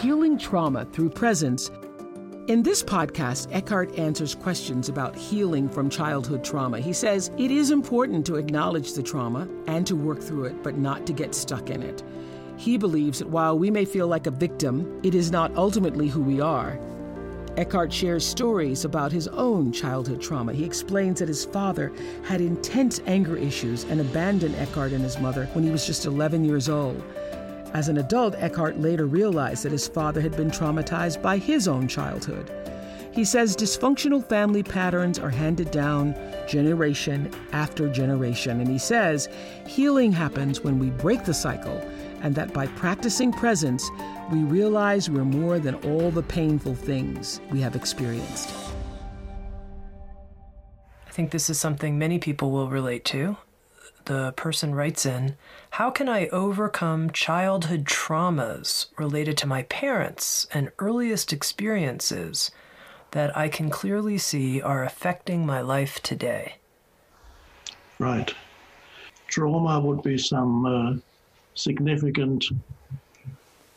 Healing trauma through presence. In this podcast, Eckhart answers questions about healing from childhood trauma. He says it is important to acknowledge the trauma and to work through it, but not to get stuck in it. He believes that while we may feel like a victim, it is not ultimately who we are. Eckhart shares stories about his own childhood trauma. He explains that his father had intense anger issues and abandoned Eckhart and his mother when he was just 11 years old. As an adult, Eckhart later realized that his father had been traumatized by his own childhood. He says dysfunctional family patterns are handed down generation after generation, and he says healing happens when we break the cycle, and that by practicing presence, we realize we're more than all the painful things we have experienced. I think this is something many people will relate to the person writes in How can I overcome childhood traumas related to my parents and earliest experiences that I can clearly see are affecting my life today? Right. Trauma would be some uh, significant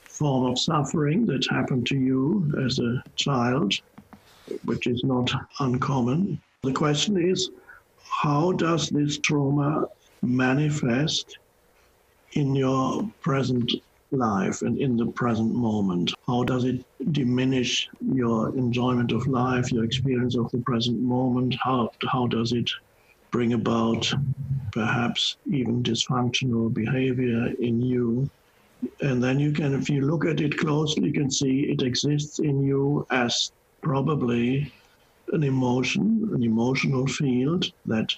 form of suffering that happened to you as a child, which is not uncommon. The question is, how does this trauma manifest in your present life and in the present moment? How does it diminish your enjoyment of life, your experience of the present moment? How, how does it bring about perhaps even dysfunctional behavior in you? And then you can, if you look at it closely, you can see it exists in you as probably an emotion, an emotional field that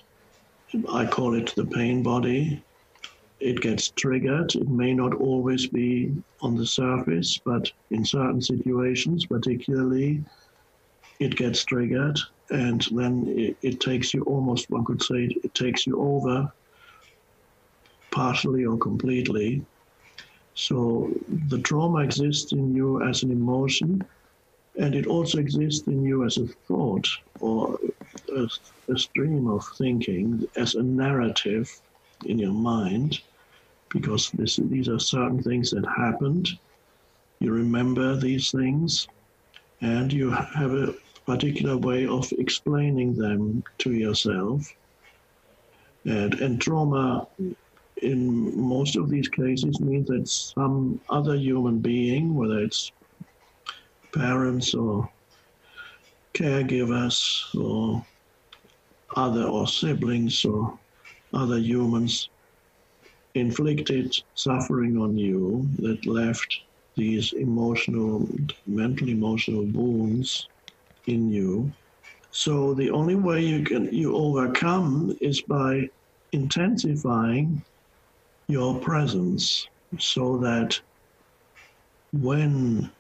I call it the pain body. It gets triggered. It may not always be on the surface, but in certain situations, particularly, it gets triggered. And then it, it takes you almost, one could say, it takes you over partially or completely. So the trauma exists in you as an emotion, and it also exists in you as a thought or a, a stream of thinking as a narrative in your mind, because this, these are certain things that happened. You remember these things, and you have a particular way of explaining them to yourself. And, and trauma, in most of these cases, means that some other human being, whether it's parents or caregivers or other or siblings or other humans inflicted suffering on you that left these emotional, mental emotional wounds in you. So the only way you can you overcome is by intensifying your presence so that when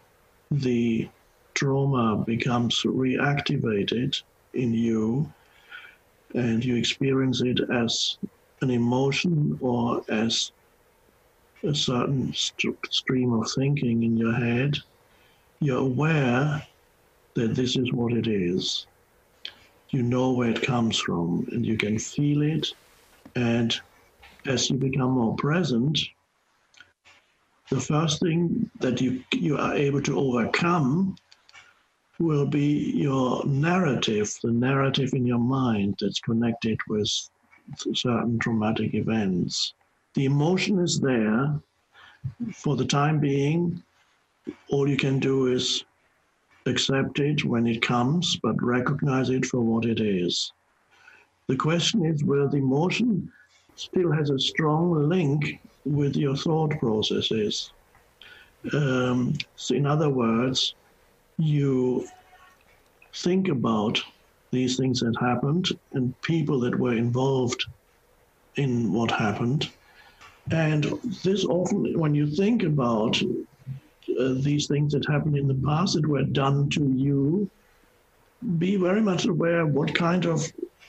the trauma becomes reactivated in you and you experience it as an emotion or as a certain st- stream of thinking in your head, you're aware that this is what it is. You know where it comes from and you can feel it. And as you become more present, the first thing that you, you are able to overcome will be your narrative, the narrative in your mind that's connected with certain traumatic events. The emotion is there, for the time being, all you can do is accept it when it comes, but recognize it for what it is. The question is whether the emotion still has a strong link with your thought processes. Um, so, in other words, you think about these things that happened and people that were involved in what happened. And this often, when you think about uh, these things that happened in the past that were done to you, be very much aware what kind of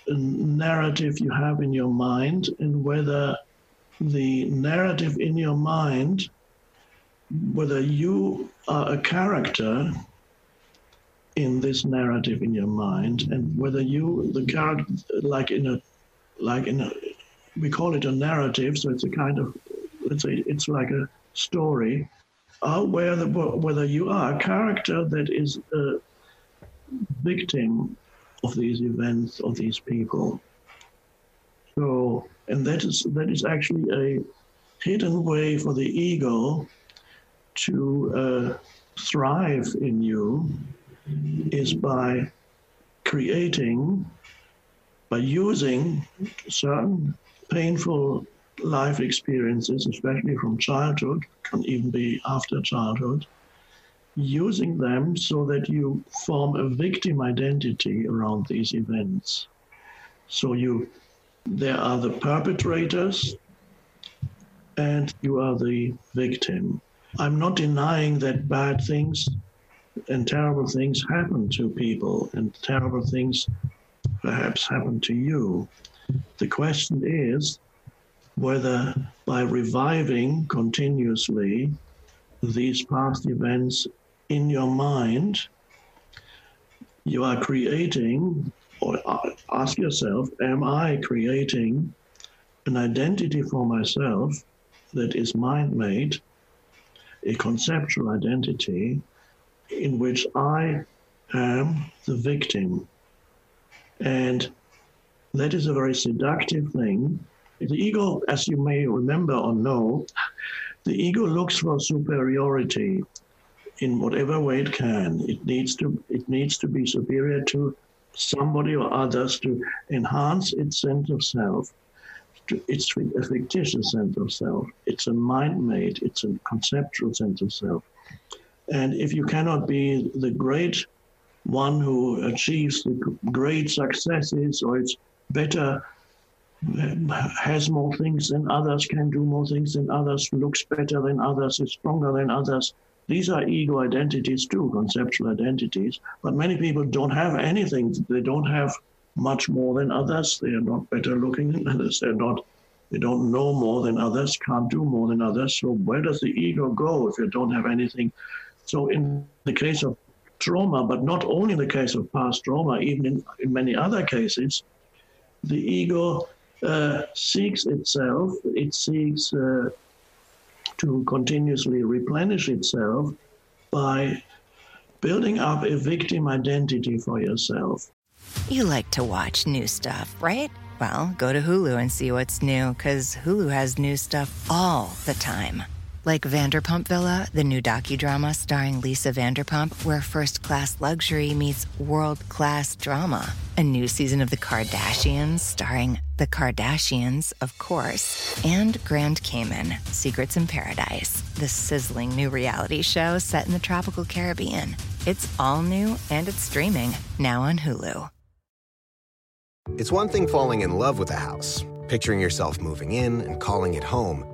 narrative you have in your mind and whether the narrative in your mind, whether you are a character in this narrative in your mind and whether you the character like in a like in a we call it a narrative so it's a kind of let's say it's like a story uh, where the, whether you are a character that is a victim of these events of these people. So and that is that is actually a hidden way for the ego to uh, thrive in you is by creating, by using certain painful life experiences, especially from childhood, can even be after childhood, using them so that you form a victim identity around these events. So you, there are the perpetrators, and you are the victim. I'm not denying that bad things and terrible things happen to people, and terrible things perhaps happen to you. The question is whether by reviving continuously these past events in your mind, you are creating, or ask yourself, am I creating an identity for myself that is mind made, a conceptual identity in which I am the victim. And that is a very seductive thing. The ego, as you may remember or know, the ego looks for superiority in whatever way it can. It needs to it needs to be superior to somebody or others to enhance its sense of self. It's a fictitious sense of self. It's a mind made. It's a conceptual sense of self. And if you cannot be the great one who achieves the great successes or it's better, has more things than others, can do more things than others, looks better than others, is stronger than others. These are ego identities too, conceptual identities. But many people don't have anything. They don't have much more than others. They are not better looking than others. They're not. They don't know more than others. Can't do more than others. So where does the ego go if you don't have anything so in the case of trauma, but not only in the case of past trauma, even in, in many other cases, the ego uh, seeks itself, it seeks uh, to continuously replenish itself by building up a victim identity for yourself. You like to watch new stuff, right? Well, go to Hulu and see what's new, because Hulu has new stuff all the time like Vanderpump Villa, the new docudrama starring Lisa Vanderpump, where first class luxury meets world class drama. A new season of The Kardashians starring The Kardashians, of course, and Grand Cayman Secrets in Paradise, the sizzling new reality show set in the tropical Caribbean. It's all new and it's streaming now on Hulu. It's one thing falling in love with a house, picturing yourself moving in and calling it home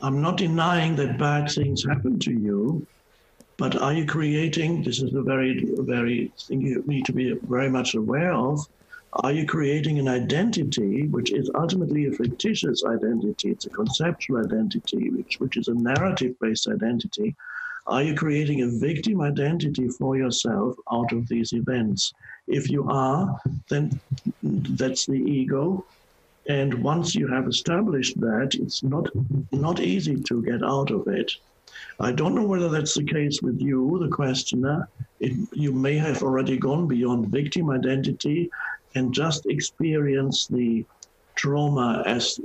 I'm not denying that bad things happen to you, but are you creating? This is a very, very thing you need to be very much aware of. Are you creating an identity which is ultimately a fictitious identity? It's a conceptual identity, which, which is a narrative based identity. Are you creating a victim identity for yourself out of these events? If you are, then that's the ego. And once you have established that, it's not not easy to get out of it. I don't know whether that's the case with you, the questioner. It, you may have already gone beyond victim identity and just experienced the trauma as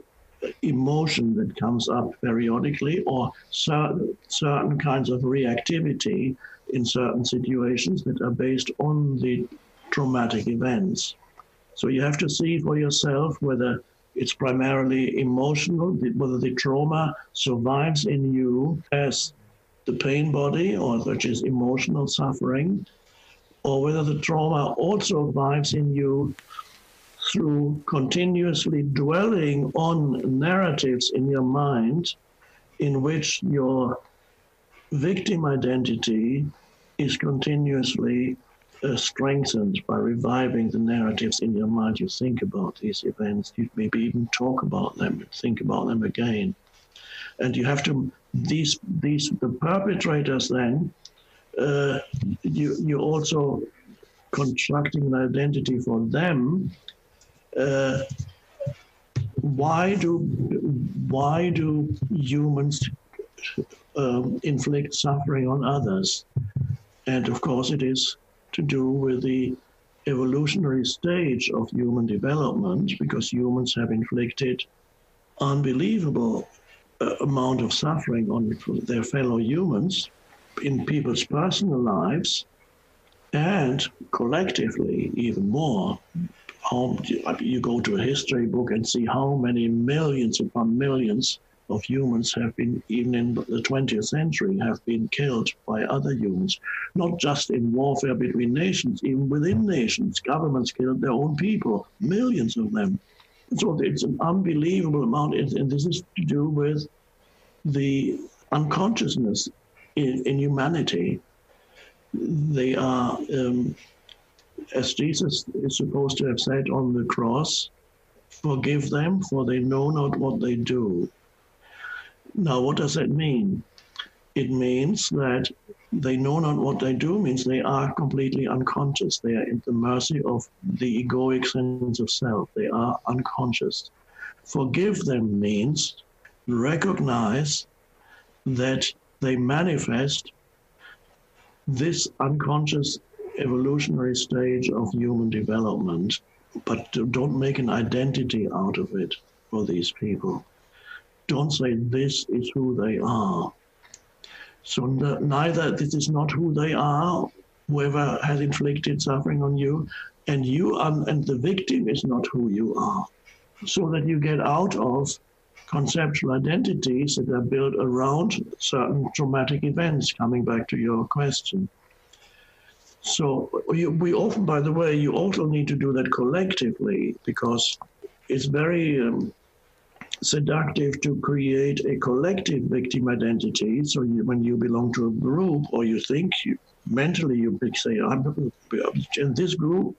emotion that comes up periodically or certain, certain kinds of reactivity in certain situations that are based on the traumatic events. So you have to see for yourself whether it's primarily emotional, whether the trauma survives in you as the pain body, or which is emotional suffering, or whether the trauma also survives in you through continuously dwelling on narratives in your mind in which your victim identity is continuously uh, strengthened by reviving the narratives in your mind. You think about these events, you maybe even talk about them, think about them again. And you have to, these, these the perpetrators then, uh, you, you also constructing an identity for them. Uh, why do why do humans um, inflict suffering on others? And of course, it is to do with the evolutionary stage of human development because humans have inflicted unbelievable uh, amount of suffering on their fellow humans in people's personal lives and collectively even more. How you go to a history book and see how many millions upon millions of humans have been, even in the 20th century, have been killed by other humans, not just in warfare between nations, even within nations. Governments killed their own people, millions of them. So it's an unbelievable amount, and this is to do with the unconsciousness in, in humanity. They are, um, as Jesus is supposed to have said on the cross, forgive them, for they know not what they do. Now, what does that mean? It means that they know not what they do, means they are completely unconscious. They are at the mercy of the egoic sense of self. They are unconscious. Forgive them means recognize that they manifest this unconscious evolutionary stage of human development, but don't make an identity out of it for these people don't say this is who they are. So neither this is not who they are, whoever has inflicted suffering on you, and you are, and the victim is not who you are. So that you get out of conceptual identities that are built around certain traumatic events, coming back to your question. So we, we often, by the way, you also need to do that collectively because it's very um, seductive to create a collective victim identity. So you, when you belong to a group or you think you, mentally you say, I'm in this group,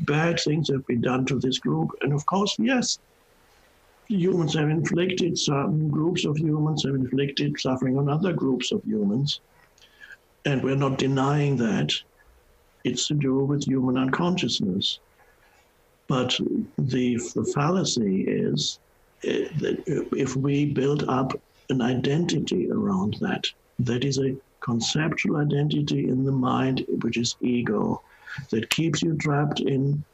bad things have been done to this group. And of course, yes, humans have inflicted, certain groups of humans have inflicted suffering on other groups of humans. And we're not denying that. It's to do with human unconsciousness. But the, the fallacy is if we build up an identity around that, that is a conceptual identity in the mind, which is ego, that keeps you trapped in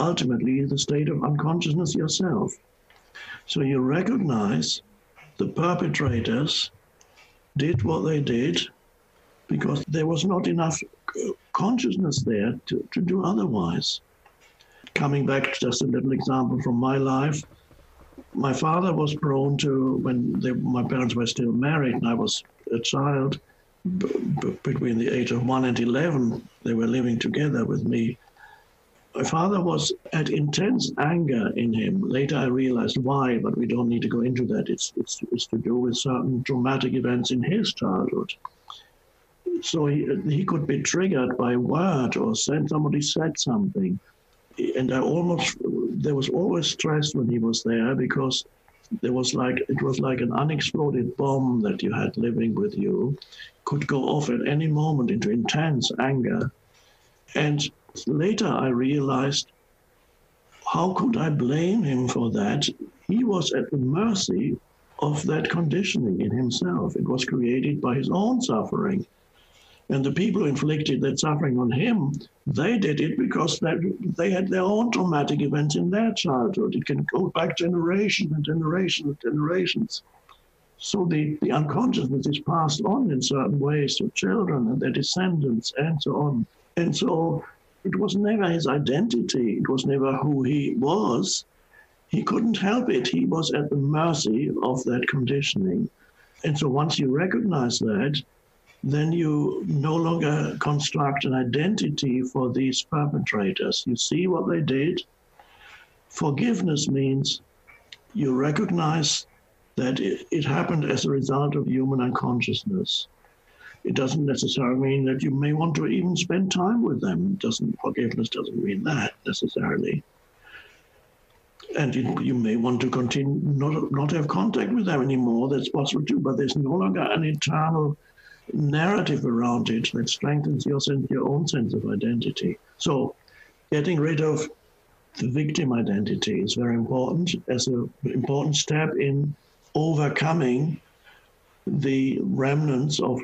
ultimately the state of unconsciousness yourself. So you recognize the perpetrators did what they did because there was not enough consciousness there to, to do otherwise. Coming back, just a little example from my life my father was prone to when they, my parents were still married and I was a child between the age of one and eleven. They were living together with me. My father was at intense anger in him. Later, I realized why, but we don't need to go into that. It's it's, it's to do with certain traumatic events in his childhood. So he, he could be triggered by word or said somebody said something and I almost there was always stress when he was there because there was like it was like an unexploded bomb that you had living with you could go off at any moment into intense anger. And later i realized how could i blame him for that? He was at the mercy of that conditioning in himself. It was created by his own suffering and the people who inflicted that suffering on him, they did it because they had their own traumatic events in their childhood. It can go back generations and generations and generations. So the, the unconsciousness is passed on in certain ways to children and their descendants and so on. And so it was never his identity, it was never who he was. He couldn't help it. He was at the mercy of that conditioning. And so once you recognize that, then you no longer construct an identity for these perpetrators. You see what they did. Forgiveness means you recognize that it, it happened as a result of human unconsciousness. It doesn't necessarily mean that you may want to even spend time with them. Doesn't forgiveness doesn't mean that necessarily. And you, you may want to continue not not have contact with them anymore. That's possible too. But there's no longer an eternal narrative around it that strengthens your sense, your own sense of identity. So, getting rid of the victim identity is very important as an important step in overcoming the remnants of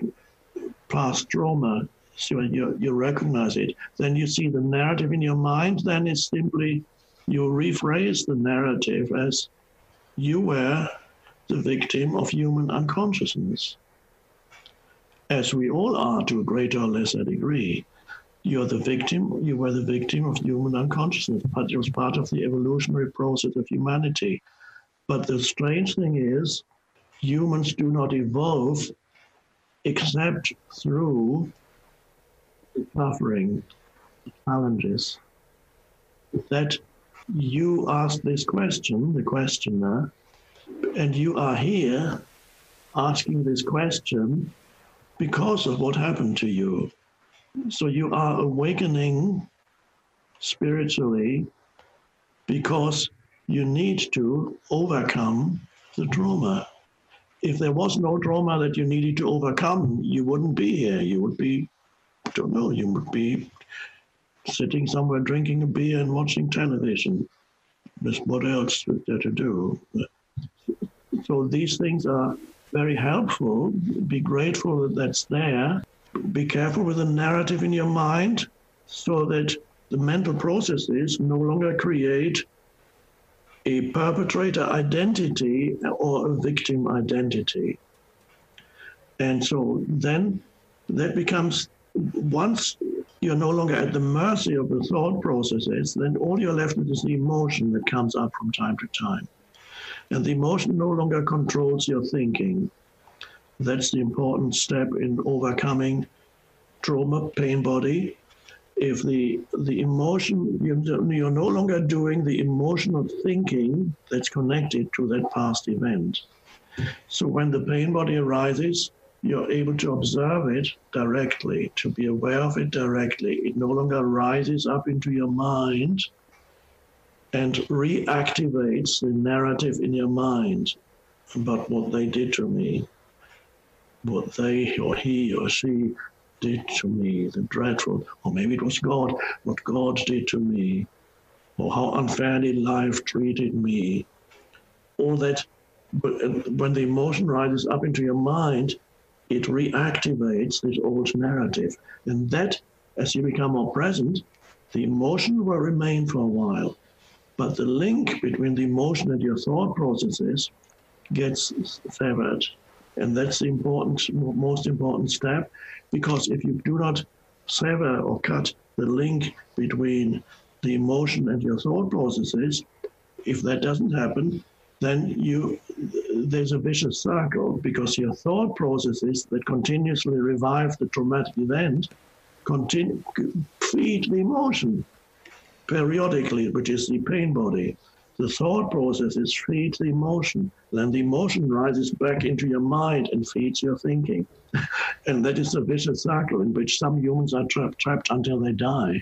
past trauma. So when you, you recognize it, then you see the narrative in your mind, then it's simply you rephrase the narrative as you were the victim of human unconsciousness as we all are to a greater or lesser degree. You're the victim, you were the victim of human unconsciousness, but it was part of the evolutionary process of humanity. But the strange thing is, humans do not evolve except through suffering, challenges. That you ask this question, the questioner, and you are here asking this question because of what happened to you. So you are awakening spiritually because you need to overcome the trauma. If there was no trauma that you needed to overcome, you wouldn't be here. You would be, I don't know, you would be sitting somewhere drinking a beer and watching television. What else is there to do? So these things are very helpful. Be grateful that that's there. Be careful with the narrative in your mind so that the mental processes no longer create a perpetrator identity or a victim identity. And so then that becomes once you're no longer at the mercy of the thought processes, then all you're left with is the emotion that comes up from time to time. And the emotion no longer controls your thinking. That's the important step in overcoming trauma, pain body. If the the emotion you're no longer doing the emotional thinking that's connected to that past event. So when the pain body arises, you're able to observe it directly, to be aware of it directly. It no longer rises up into your mind and reactivates the narrative in your mind about what they did to me, what they or he or she did to me, the dreadful, or maybe it was God, what God did to me, or how unfairly life treated me. All that, but uh, when the emotion rises up into your mind, it reactivates this old narrative. And that, as you become more present, the emotion will remain for a while but the link between the emotion and your thought processes gets severed. And that's the important, most important step, because if you do not sever or cut the link between the emotion and your thought processes, if that doesn't happen, then you there's a vicious circle because your thought processes that continuously revive the traumatic event continue feed the emotion periodically, which is the pain body. The thought process is feeds the emotion. Then the emotion rises back into your mind and feeds your thinking. and that is a vicious cycle in which some humans are trapped, trapped until they die.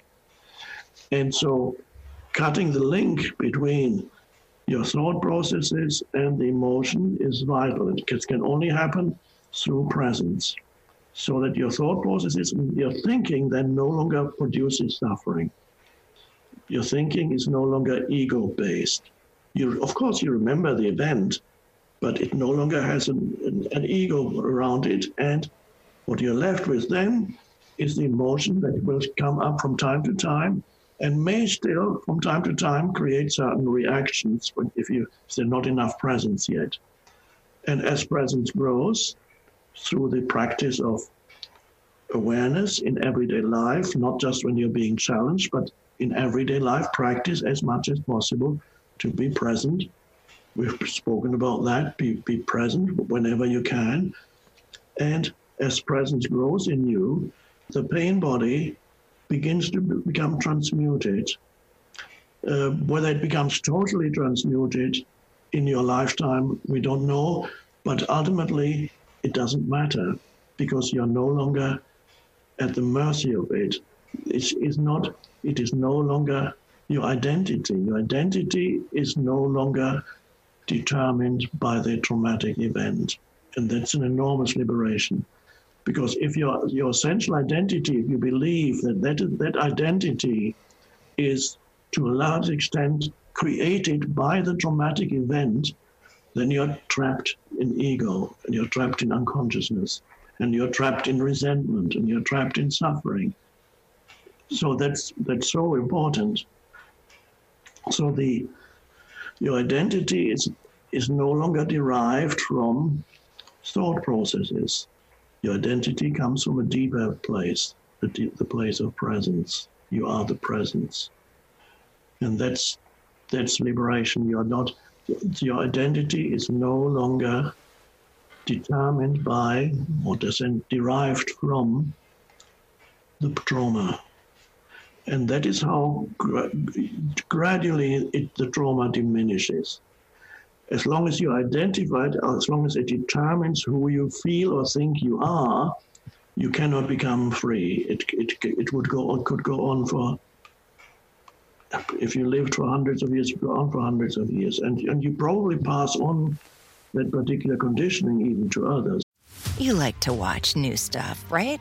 And so, cutting the link between your thought processes and the emotion is vital. It can only happen through presence. So that your thought processes, your thinking then no longer produces suffering. Your thinking is no longer ego based. You, of course, you remember the event, but it no longer has an, an, an ego around it. And what you're left with then is the emotion that will come up from time to time and may still, from time to time, create certain reactions if, you, if there's not enough presence yet. And as presence grows through the practice of awareness in everyday life, not just when you're being challenged, but in everyday life, practice as much as possible to be present. We've spoken about that. Be, be present whenever you can. And as presence grows in you, the pain body begins to become transmuted. Uh, whether it becomes totally transmuted in your lifetime, we don't know, but ultimately it doesn't matter because you're no longer at the mercy of it. It is not, it is no longer your identity. Your identity is no longer determined by the traumatic event. And that's an enormous liberation. Because if your, your essential identity, if you believe that, that that identity is to a large extent created by the traumatic event, then you're trapped in ego and you're trapped in unconsciousness and you're trapped in resentment and you're trapped in suffering. So that's that's so important. So the your identity is is no longer derived from thought processes. Your identity comes from a deeper place, the, deep, the place of presence. You are the presence. And that's that's liberation. You're not your identity is no longer determined by or derived from the trauma. And that is how gra- gradually it, the trauma diminishes as long as you identify it, as long as it determines who you feel or think you are, you cannot become free. It, it, it would go on, could go on for, if you lived for hundreds of years, go on for hundreds of years. And, and you probably pass on that particular conditioning even to others. You like to watch new stuff, right?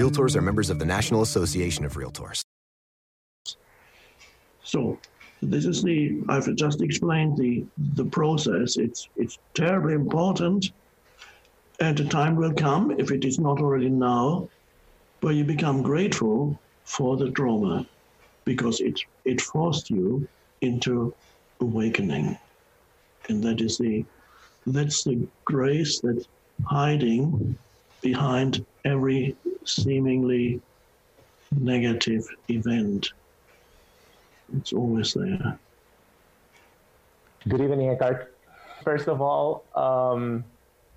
Realtors are members of the National Association of Realtors. So, this is the, I've just explained the, the process. It's, it's terribly important. And the time will come, if it is not already now, where you become grateful for the trauma because it, it forced you into awakening. And that is the, that's the grace that's hiding behind every seemingly negative event. It's always there. Good evening, Eckhart. First of all, um,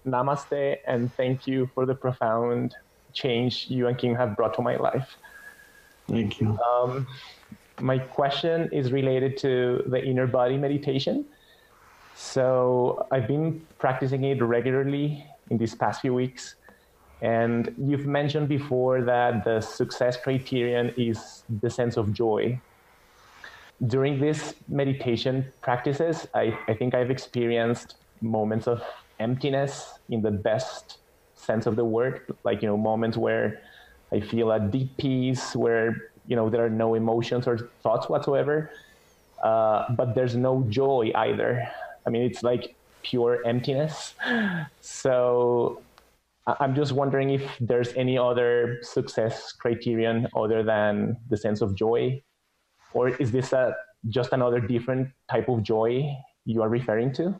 namaste and thank you for the profound change you and Kim have brought to my life. Thank you. Um, my question is related to the inner body meditation. So I've been practicing it regularly in these past few weeks. And you've mentioned before that the success criterion is the sense of joy during these meditation practices, I, I think I've experienced moments of emptiness in the best sense of the word, like, you know, moments where I feel a deep peace, where, you know, there are no emotions or thoughts whatsoever. Uh, but there's no joy either. I mean, it's like pure emptiness. So I'm just wondering if there's any other success criterion other than the sense of joy, or is this a just another different type of joy you are referring to?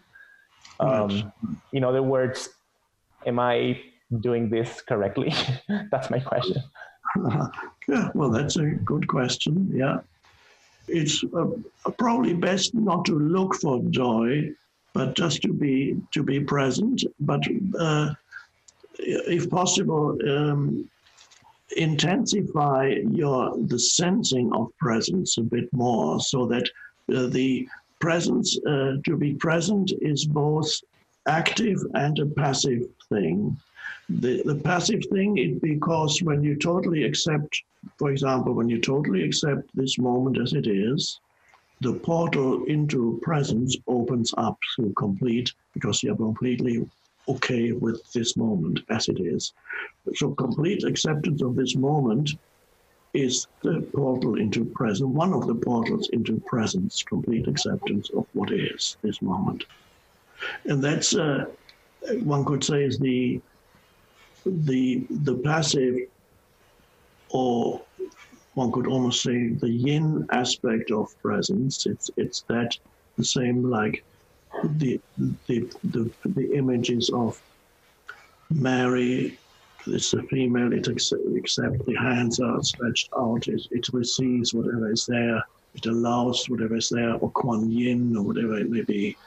Um, in other words, am I doing this correctly? that's my question. yeah, well, that's a good question. Yeah. It's uh, probably best not to look for joy, but just to be to be present. But uh, if possible, um, intensify your the sensing of presence a bit more, so that uh, the presence uh, to be present is both active and a passive thing. The, the passive thing is because when you totally accept, for example, when you totally accept this moment as it is, the portal into presence opens up to complete because you're completely okay with this moment as it is. So complete acceptance of this moment is the portal into presence, one of the portals into presence, complete acceptance of what is this moment. And that's, uh, one could say, is the the the passive, or one could almost say the yin aspect of presence. It's it's that the same like the the the, the images of Mary. It's a female. It accepts the hands are stretched out. It, it receives whatever is there. It allows whatever is there, or Kuan Yin, or whatever it may be.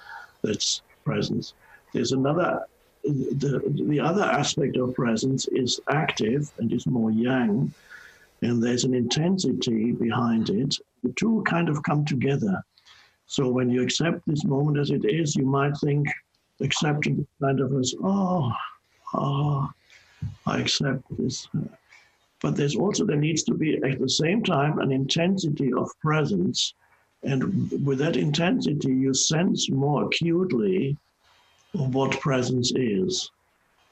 That's presence. There's another the, the other aspect of presence is active and is more yang, and there's an intensity behind it. The two kind of come together. So when you accept this moment as it is, you might think accepting kind of as, oh, oh, I accept this. But there's also, there needs to be at the same time an intensity of presence. And with that intensity, you sense more acutely what presence is.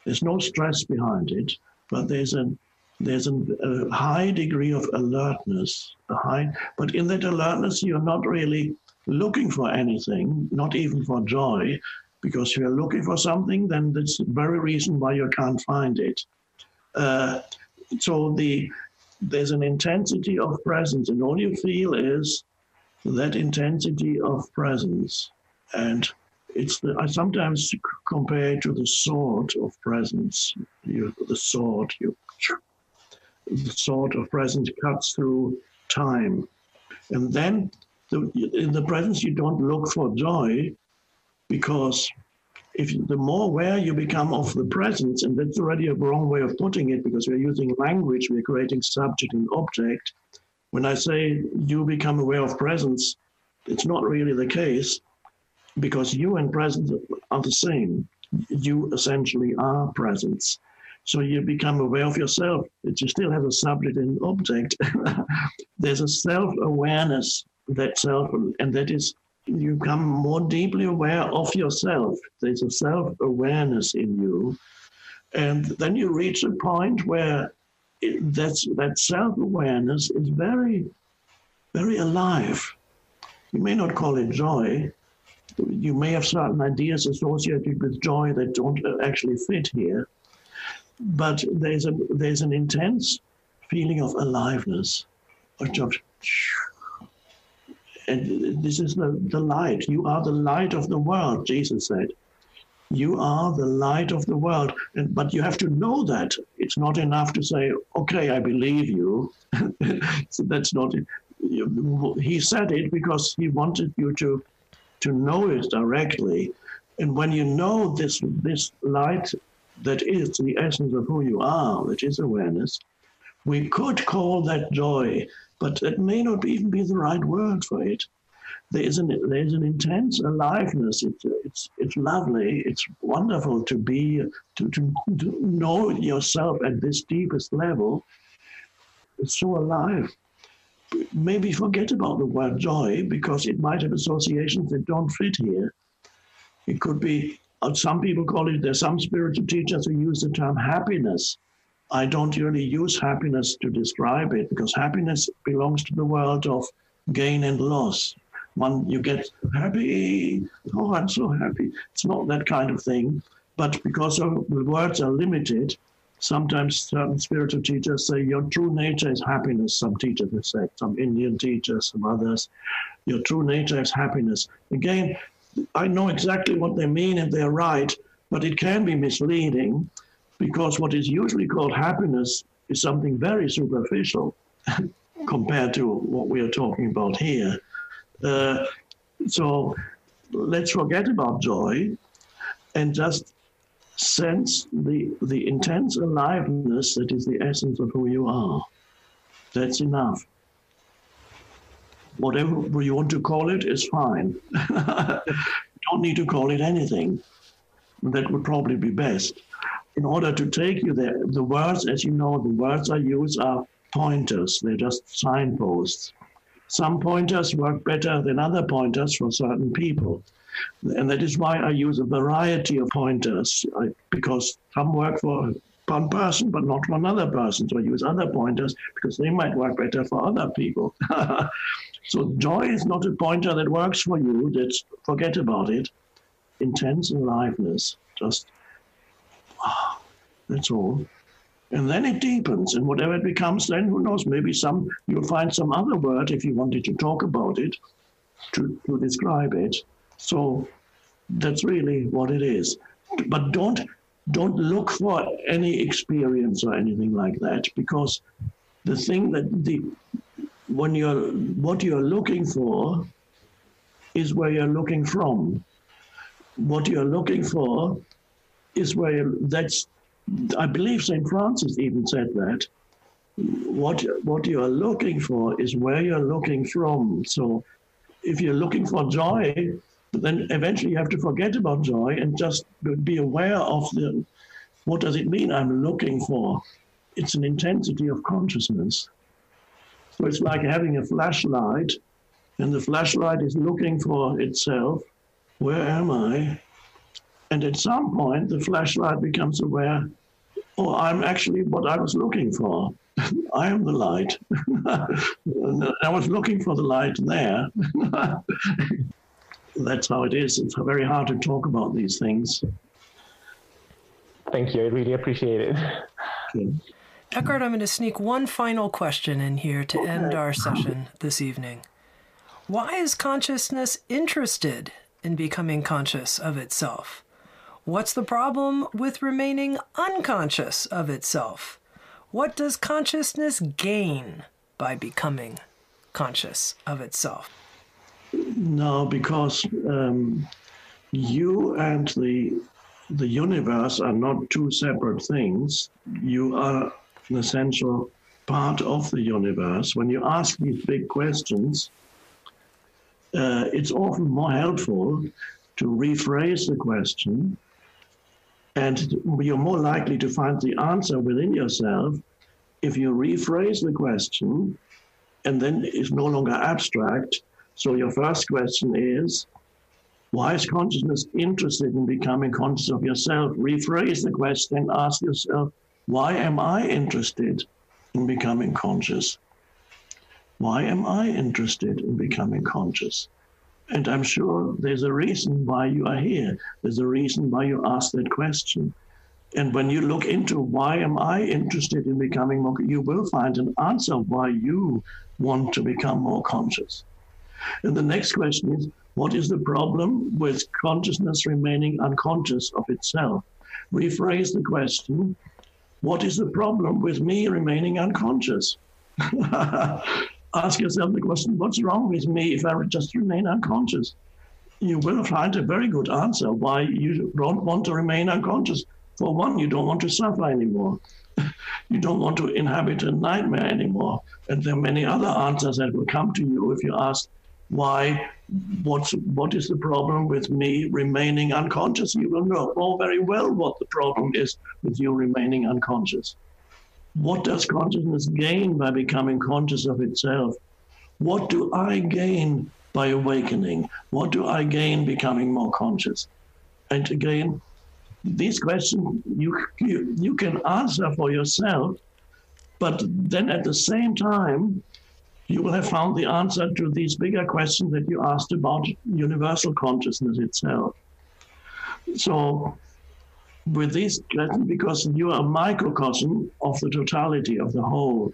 There's no stress behind it, but there's a there's a, a, high degree of alertness. A high, but in that alertness, you're not really looking for anything, not even for joy, because if you're looking for something, then that's the very reason why you can't find it. Uh, so the there's an intensity of presence, and all you feel is that intensity of presence, and it's the, I sometimes compare it to the sword of presence. You, the sword, you, the sword of presence cuts through time, and then the, in the presence you don't look for joy, because if the more aware you become of the presence, and that's already a wrong way of putting it, because we're using language, we're creating subject and object. When I say you become aware of presence, it's not really the case because you and presence are the same. You essentially are presence. So you become aware of yourself. It you still have a subject and object. There's a self-awareness that self, and that is you become more deeply aware of yourself. There's a self-awareness in you, and then you reach a point where that's that self-awareness is very, very alive. You may not call it joy, you may have certain ideas associated with joy that don't actually fit here, but there's a there's an intense feeling of aliveness, of and this is the, the light. You are the light of the world, Jesus said. You are the light of the world. And, but you have to know that. It's not enough to say, okay, I believe you. so that's not it. He said it because he wanted you to to know it directly. And when you know this, this light that is the essence of who you are, that is awareness, we could call that joy, but it may not even be the right word for it. There is an, there's an intense aliveness. It's, it's, it's lovely. It's wonderful to be, to, to, to know yourself at this deepest level. It's so alive maybe forget about the word joy because it might have associations that don't fit here. It could be, uh, some people call it, there's some spiritual teachers who use the term happiness. I don't really use happiness to describe it because happiness belongs to the world of gain and loss. one you get happy. Oh, I'm so happy. It's not that kind of thing. But because the words are limited, sometimes certain spiritual teachers say your true nature is happiness. Some teachers have said, some Indian teachers, some others. Your true nature is happiness. Again, I know exactly what they mean and they're right, but it can be misleading because what is usually called happiness is something very superficial compared to what we are talking about here. Uh, so let's forget about joy and just sense the, the intense aliveness that is the essence of who you are. That's enough. Whatever you want to call it is fine. you don't need to call it anything. That would probably be best. In order to take you there, the words, as you know, the words I use are pointers, they're just signposts. Some pointers work better than other pointers for certain people. And that is why I use a variety of pointers, I, because some work for one person, but not for another person. So I use other pointers because they might work better for other people. so joy is not a pointer that works for you. That's forget about it. Intense aliveness, just ah, that's all. And then it deepens, and whatever it becomes, then who knows? Maybe some you'll find some other word if you wanted to talk about it, to, to describe it. So that's really what it is. But don't don't look for any experience or anything like that because the thing that the when you're what you're looking for is where you're looking from. What you're looking for is where that's I believe St. Francis even said that. What what you are looking for is where you're looking from. So if you're looking for joy, then eventually you have to forget about joy and just be aware of the what does it mean I'm looking for? It's an intensity of consciousness. So it's like having a flashlight, and the flashlight is looking for itself. Where am I? And at some point, the flashlight becomes aware, oh, I'm actually what I was looking for. I am the light. I was looking for the light there that's how it is. It's very hard to talk about these things. Thank you. I really appreciate it. Okay. Eckhart, I'm going to sneak one final question in here to end our session this evening. Why is consciousness interested in becoming conscious of itself? What's the problem with remaining unconscious of itself? What does consciousness gain by becoming conscious of itself? No, because um, you and the the universe are not two separate things. You are an essential part of the universe. When you ask these big questions, uh, it's often more helpful to rephrase the question, and you're more likely to find the answer within yourself if you rephrase the question, and then it's no longer abstract so your first question is, why is consciousness interested in becoming conscious of yourself? Rephrase the question ask yourself, why am I interested in becoming conscious? Why am I interested in becoming conscious? And I'm sure there's a reason why you are here. There's a reason why you ask that question. And when you look into why am I interested in becoming more, you will find an answer why you want to become more conscious. And the next question is what is the problem with consciousness remaining unconscious of itself? Rephrase the question what is the problem with me remaining unconscious? Ask yourself the question what's wrong with me if I just remain unconscious? You will find a very good answer why you don't want to remain unconscious. For one, you don't want to suffer anymore. you don't want to inhabit a nightmare anymore. And there are many other answers that will come to you if you ask why what's what is the problem with me remaining unconscious you will know all very well what the problem is with you remaining unconscious what does consciousness gain by becoming conscious of itself? What do i gain by awakening? What do i gain becoming more conscious? And again these questions you, you you can answer for yourself but then at the same time you will have found the answer to these bigger questions that you asked about universal consciousness itself. So, with this, because you are a microcosm of the totality of the whole,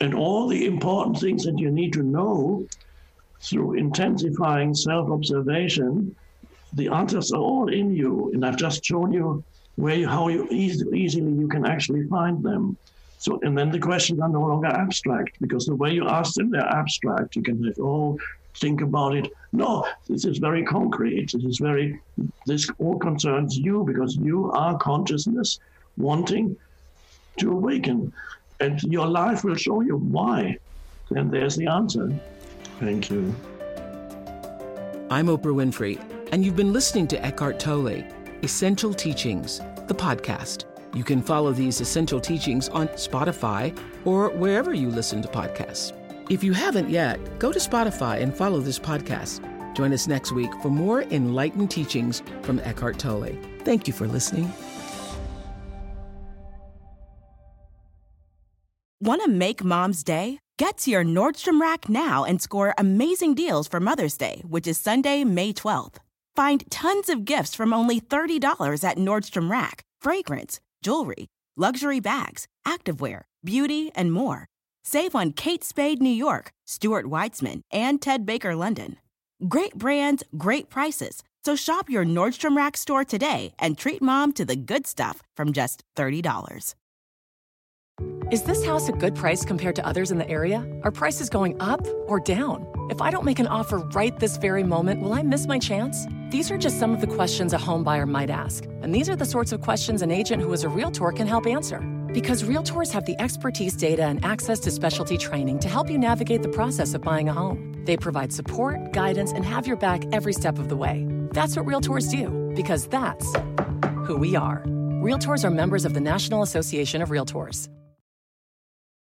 and all the important things that you need to know through intensifying self observation, the answers are all in you. And I've just shown you where you, how you easily you can actually find them. So, and then the questions are no longer abstract because the way you ask them, they're abstract. You can say, oh, think about it. No, this is very concrete. This is very, this all concerns you because you are consciousness wanting to awaken. And your life will show you why. And there's the answer. Thank you. I'm Oprah Winfrey, and you've been listening to Eckhart Tolle, Essential Teachings, the podcast. You can follow these essential teachings on Spotify or wherever you listen to podcasts. If you haven't yet, go to Spotify and follow this podcast. Join us next week for more enlightened teachings from Eckhart Tolle. Thank you for listening. Want to make mom's day? Get to your Nordstrom Rack now and score amazing deals for Mother's Day, which is Sunday, May 12th. Find tons of gifts from only $30 at Nordstrom Rack fragrance jewelry, luxury bags, activewear, beauty, and more. Save on Kate Spade New York, Stuart Weitzman, and Ted Baker London. Great brands, great prices. So shop your Nordstrom Rack store today and treat mom to the good stuff from just $30. Is this house a good price compared to others in the area? Are prices going up or down? If I don't make an offer right this very moment, will I miss my chance? These are just some of the questions a home buyer might ask. And these are the sorts of questions an agent who is a realtor can help answer. Because realtors have the expertise, data, and access to specialty training to help you navigate the process of buying a home. They provide support, guidance, and have your back every step of the way. That's what realtors do, because that's who we are. Realtors are members of the National Association of Realtors.